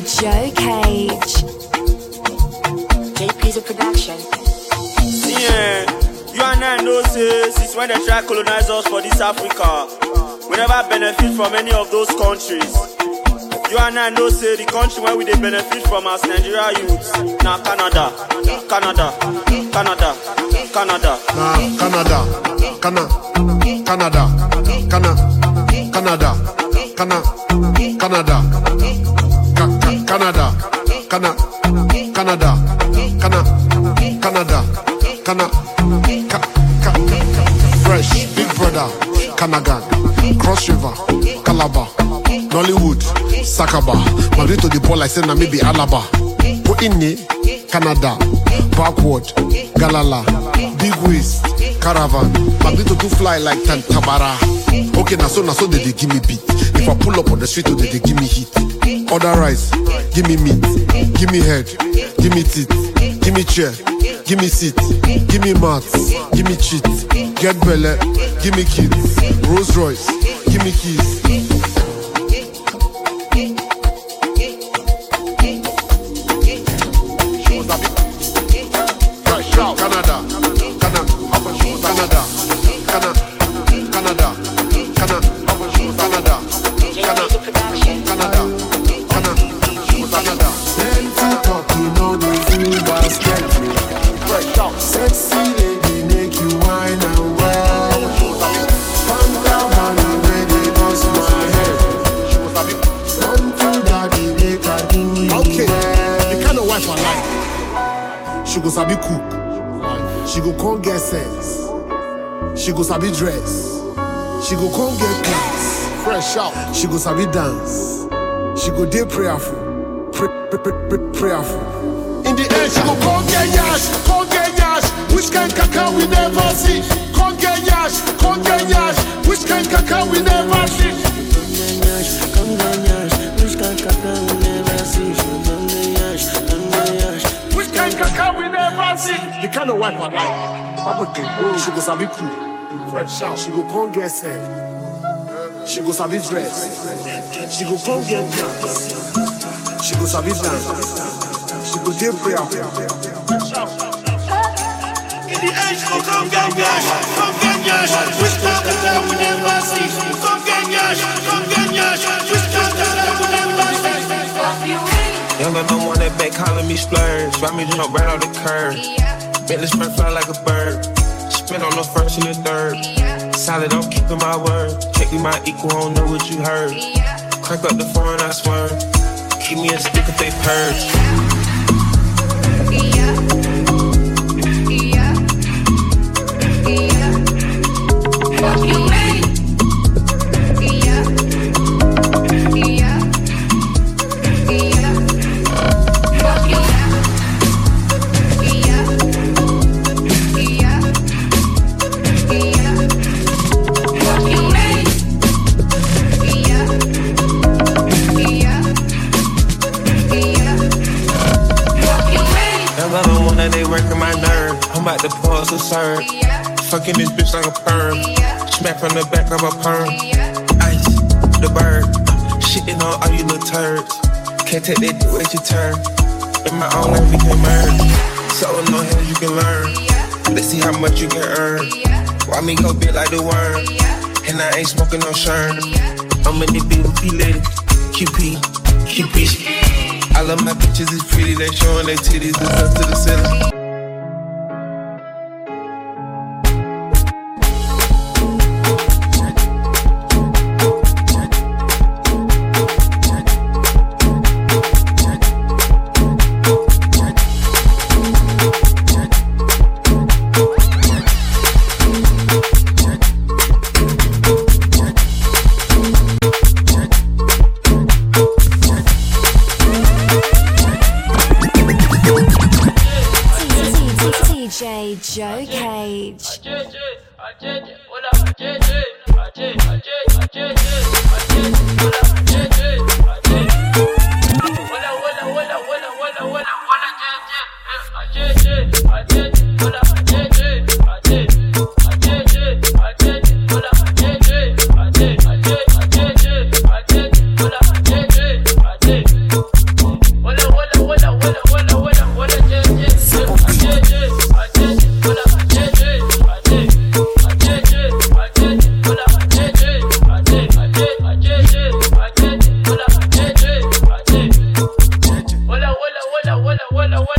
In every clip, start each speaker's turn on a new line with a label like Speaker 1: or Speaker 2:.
Speaker 1: Jokege.
Speaker 2: JP's a production.
Speaker 3: See, eh, you and I know, say, since when they try colonize us for this Africa, we never benefit from any of those countries. You and I know, say, the country where we they benefit from as Nigeria youths. Now, Canada, Canada, Canada, Canada.
Speaker 4: Nah, Canada, Cana, Canada, Cana, Canada, Cana, Canada, Ca- ca- Canada, Cana, Canada, Cana, Canada, Cana, Ca- ca- ca- Fresh, Big Brother, Canagan, Cross River, Calabar, Nollywood, Sakaba, Madrid to the ball say na maybe Alaba. Put in Canada, backward, Galala, Big Waist, Caravan, Madrid to fly like Tantabara. Okay, now so now so they, they give me beat. If I pull up on the street, they, they give me heat. Order rice, give me meat, give me head, give me teeth, give me chair, give me seat, give me mats, give me cheat, get belly, give me kids, Rolls Royce, give me keys. She go come get sense. She go sabi dress. She go come get class. Fresh out. She go sabi dance. She go dey prayerful. Pray, pray, pray, pray, prayerful. In the end, she go come get yash, come get yash. Which kind kaka we never see? Come get yash, come get yash. Which kind kaka we never see? Come get yash, come get yash. Which kind kaka we never see? The kind of wife I like. Papa can She go sabi cook. Fresh out. She go come get set. She go sabi dress. She go come get dance. She go sabi dance. She go dey prayer.
Speaker 3: In the she go come get yash, come get yash. Which kind of girl we never see? Come get yash, come get yash. Which kind of girl we never see?
Speaker 5: Younger no one that back calling me splurge. Ride me jump right off the curb. Bentley sprint fly like a bird. Spin on the first and the third. Solid, I'm keeping my word. Check me my equal, I don't know what you heard. Crack up the phone, I swear. Keep me a stick if they purge. A serve. Fucking this bitch like a perm. Smack from the back of a perm. Ice, the bird. Shitting on all you little turds. Can't take that dick with your turn. In my own life, we can merge. So no hell you can learn. Let's see how much you can earn. Why me go big like the worm? And I ain't smoking no shern. I'm in the BMP lady. QP, QP. I love my bitches, it's pretty. They showing their titties, it's up to the ceiling.
Speaker 1: what,
Speaker 6: what?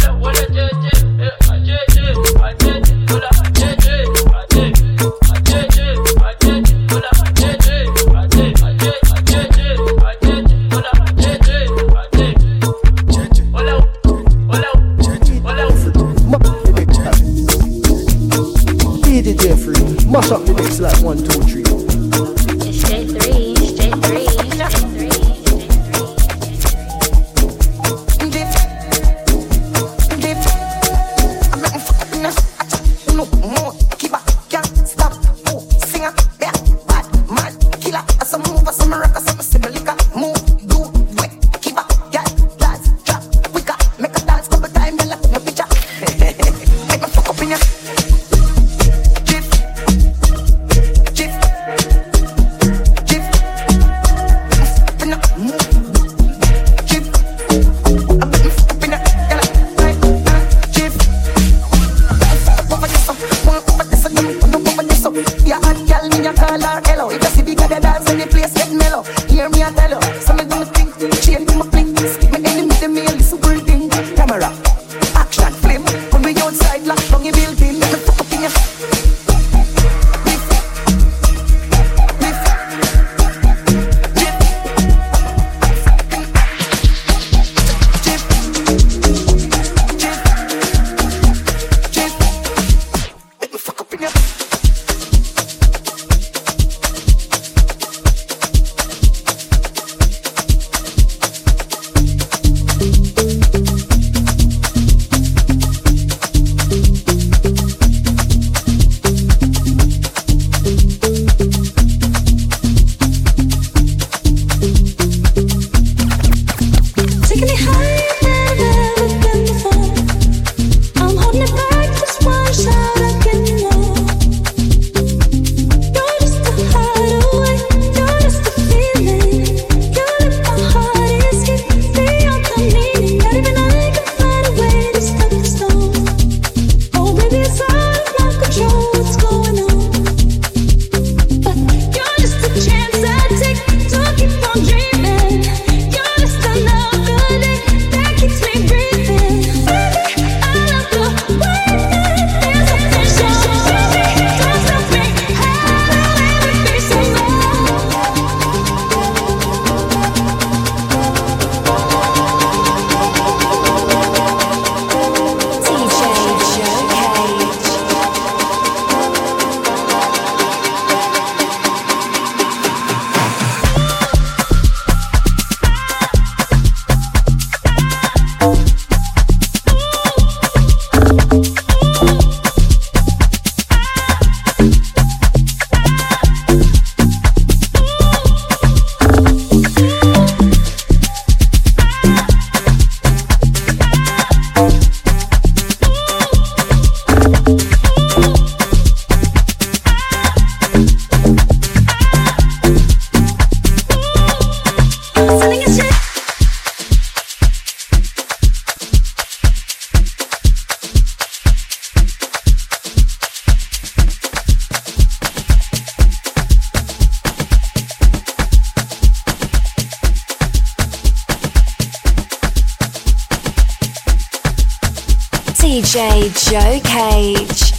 Speaker 1: DJ
Speaker 6: Jokege.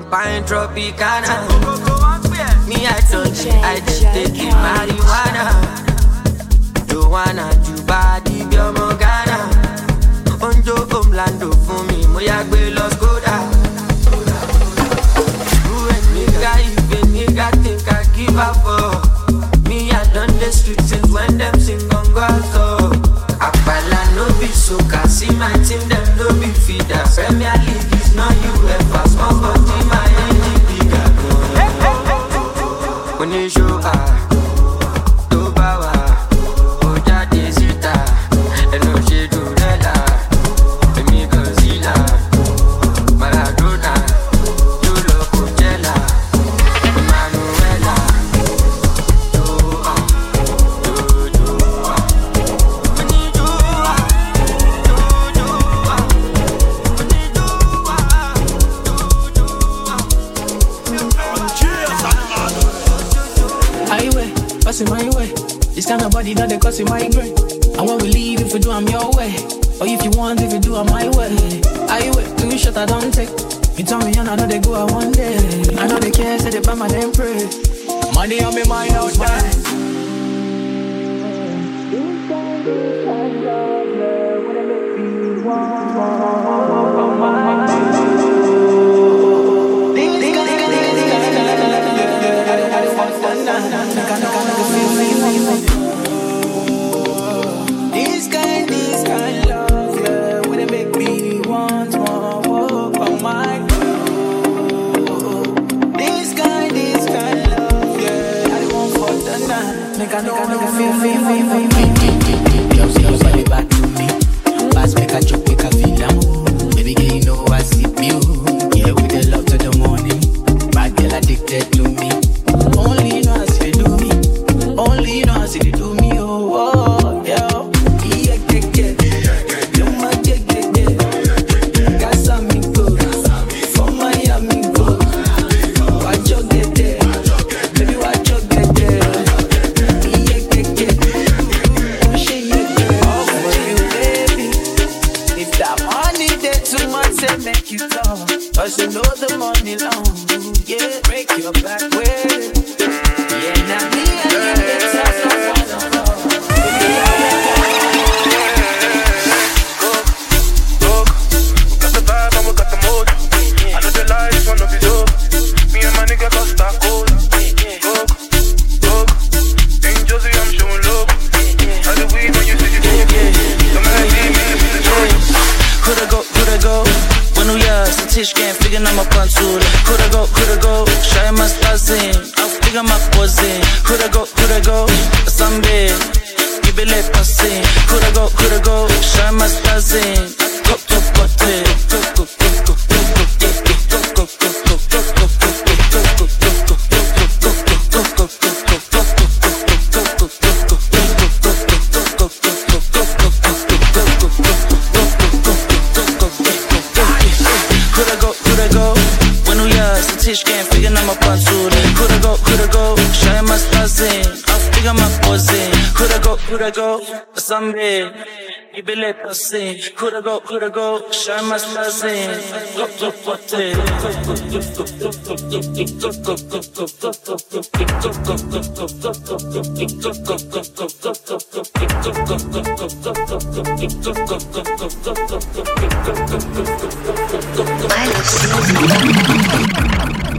Speaker 6: Say la campagne tropicana. Me I don't
Speaker 1: DJ
Speaker 6: I just take it
Speaker 1: Joe
Speaker 6: marijuana. Joanna Jubadi Biomo Ghana. Onjo Omlando fún mi, mo yá gbé lọ Skoda. Who a nigga if a nigga think I give up for? Me I done the street since when them sing on so. Apala no be soca, see my team them no be feeder. Premier League is not UEFA, small
Speaker 7: you migraine. I want to leave if you do I'm your way. Or if you want, if you do I'm my way. Highway, two shot I don't take. You tell me I know they go out one day. I know they care, say they buy my damn pray. Money on me, mind say make you talk. Cause you know the money long. Yeah, break your back way. Yeah, now me and you get tough,
Speaker 5: I'm a pantsuit.
Speaker 8: Coulda go, coulda go, shine my stars in. I'll my Coulda go someday. Gibi le passé, coulda go, coulda go,
Speaker 9: şarmas passé. Pote. I love you.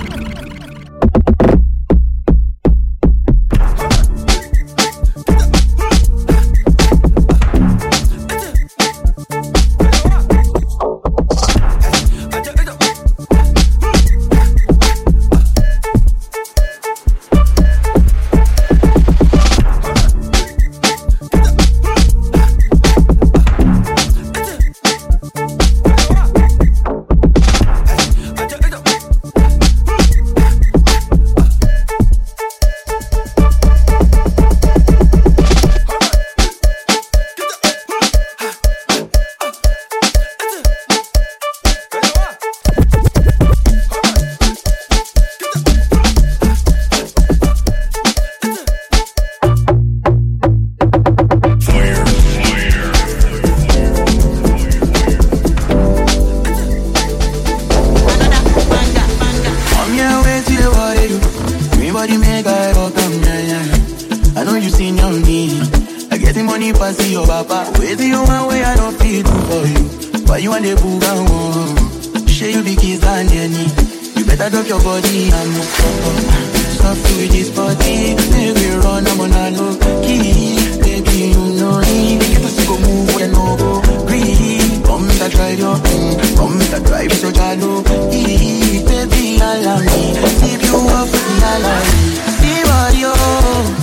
Speaker 9: The? Share you be. You better drop your body and move up. Soft with this body, baby run I'm on a low key. Baby you know me. Us to go move where no go. Green, come to try your own. Come to drive so jalo. Baby allow me. If you me allow me. See.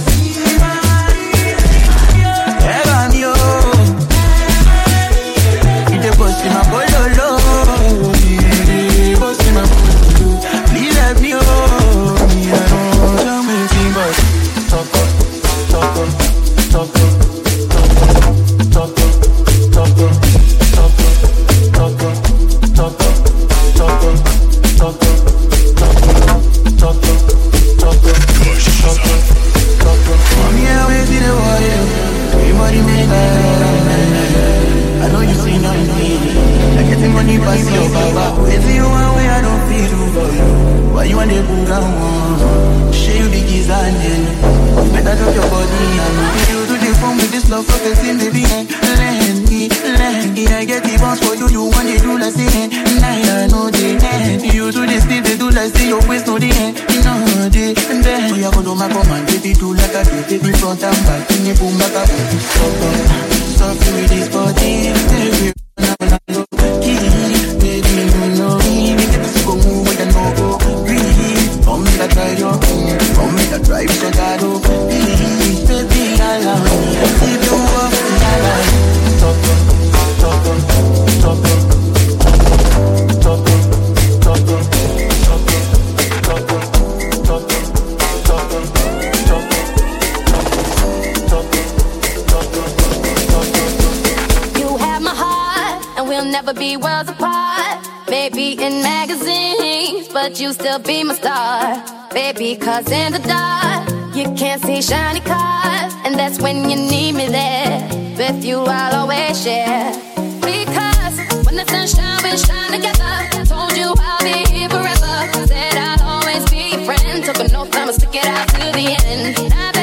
Speaker 9: You better drop your body and you do the phone with this love for the same baby and let me, let me. I get the bounce for you. You want it do like say night I know the end. You do this thing they do like say your waist no the end. You know the and then we are gonna my command baby do like I do baby front and back in the boom back up. Soft with this body. Baby,
Speaker 10: never be worlds apart. Maybe in magazines, but you still be my star. Baby, cause in the dark, you can't see shiny cars. And that's when you need me there. With you, I'll always share. Because when the sun shines, we shine together. Told you I'll be here forever. Said I'll always be your friend. Took an oath, I'ma stick it out to the end.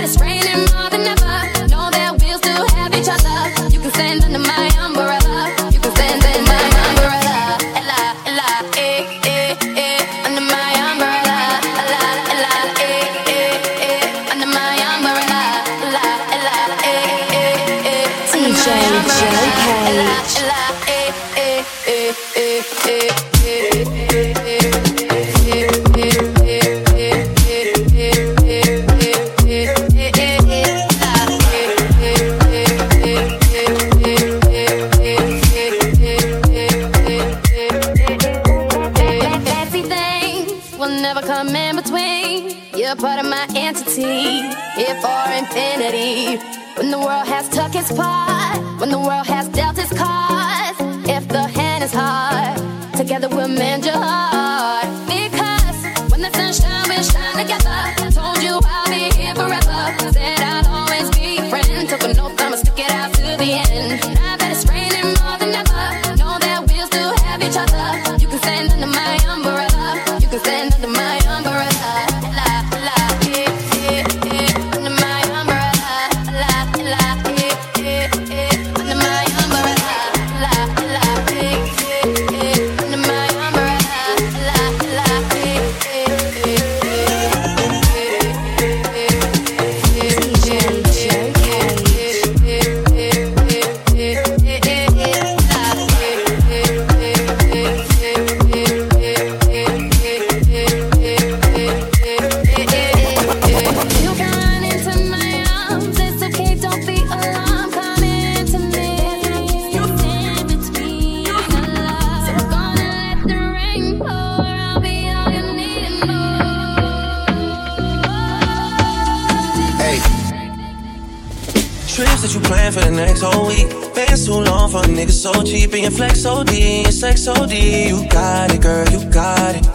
Speaker 10: You
Speaker 5: got it, girl, you got it.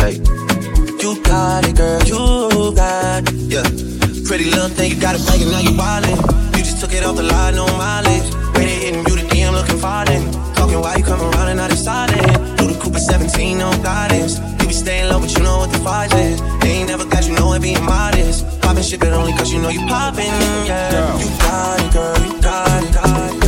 Speaker 5: Hey. You got it, girl, you got it. Yeah. Pretty little thing, you got it banging, now you wildin'. You just took it off the line, no mileage. Ready hitting you the DM looking falling. Talking why you come around and they silent. Do the Cooper 17, no guidance. You be staying low, but you know what the fight is. They ain't never got you know it being modest. Poppin' shit, but only cause you know you poppin', yeah. You got it, girl, you got it, got it.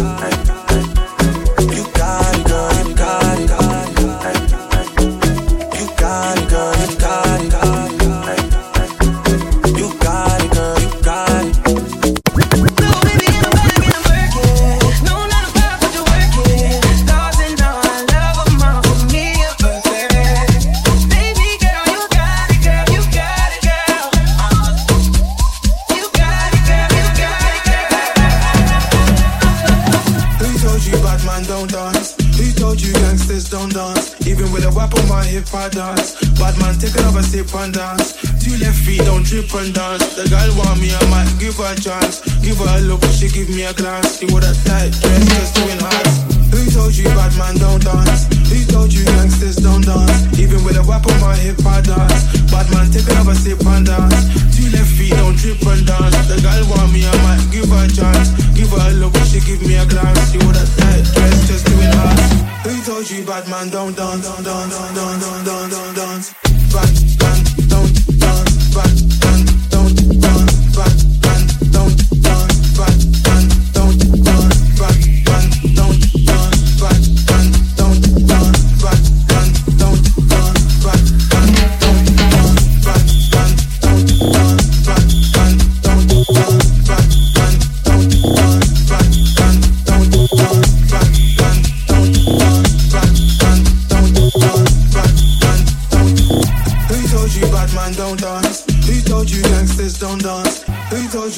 Speaker 11: Hip, I dance. Bad man, take another sip and dance. Two left feet, don't trip and dance. The girl want me, I might give her a chance. Give her a look, but she give me a glance. See what a tight dress, just doing hearts. Who told you bad man don't dance? Who told you gangsters don't dance? Even with a whip on my hip, I dance. Bad man, take another sip and dance. Two left feet, don't trip and dance. The girl want me, I might give her a chance. Give her a look, she give me a glance. See what a tight dress, just doing hearts. Who told you bad man don't dance? Don't dance, don't dance, don't dance, don't dance. Bad man don't dance. Bad man don't dance. Bad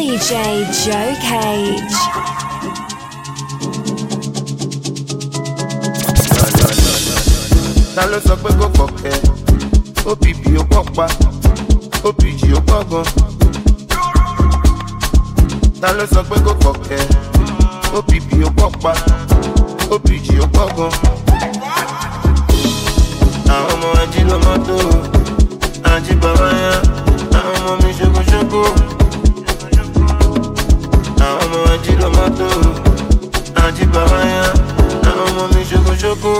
Speaker 1: DJ
Speaker 12: Jokege. Sọ pé? OPP ó pa, ó gan. Sọ pé? OPP ó pa, ó gan. Àwọn ọmọ àwọn ọmọ mi ṣokoṣoko ọmọ ajé lọ́mọ tó àti bàbá yá àwọn ọmọ shoko. ṣokoṣoko.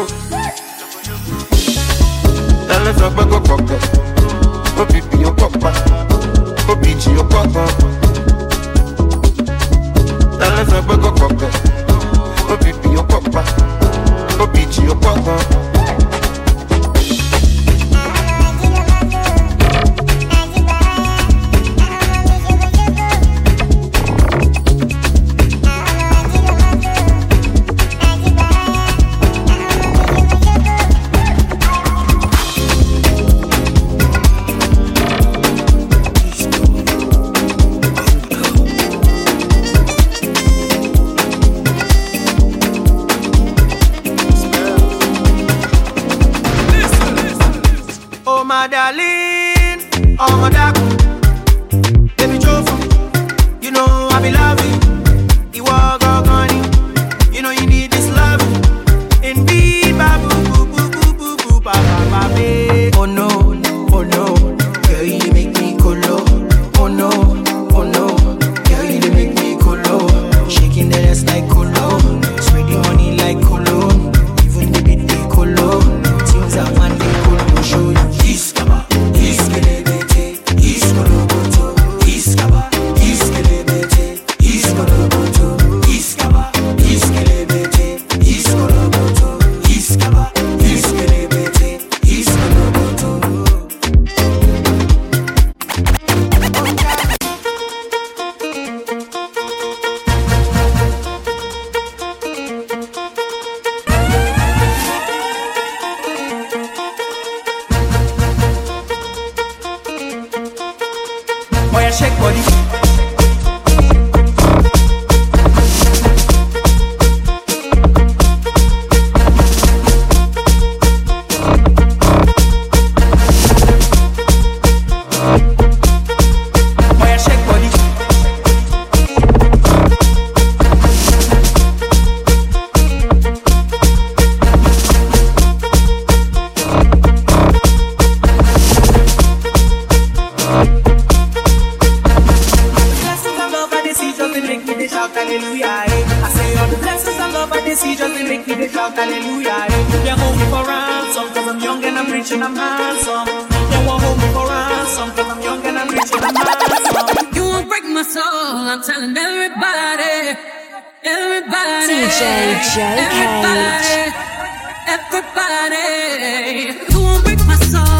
Speaker 12: Tálẹ́ sọ pé kò pọ̀pọ̀, ó fi pì ó pọ̀pá, ó fi jì ó pọ̀kan. Tálẹ́ sọ pé kò pọ̀pọ̀, ó fi pì ó
Speaker 13: pọ̀pá, ó fi jì ó pọ̀kan. they see just they make me shout hallelujah. Eh. I say all the blessings and love I they see just they make me shout hallelujah. Eh. They hold me for ransom cause I'm young and I'm rich and I'm handsome. They won't for ransom cause I'm young and I'm rich and I'm handsome.
Speaker 14: You won't break my soul, I'm telling everybody. Everybody,
Speaker 1: DJ,
Speaker 14: everybody, everybody, you won't break my soul.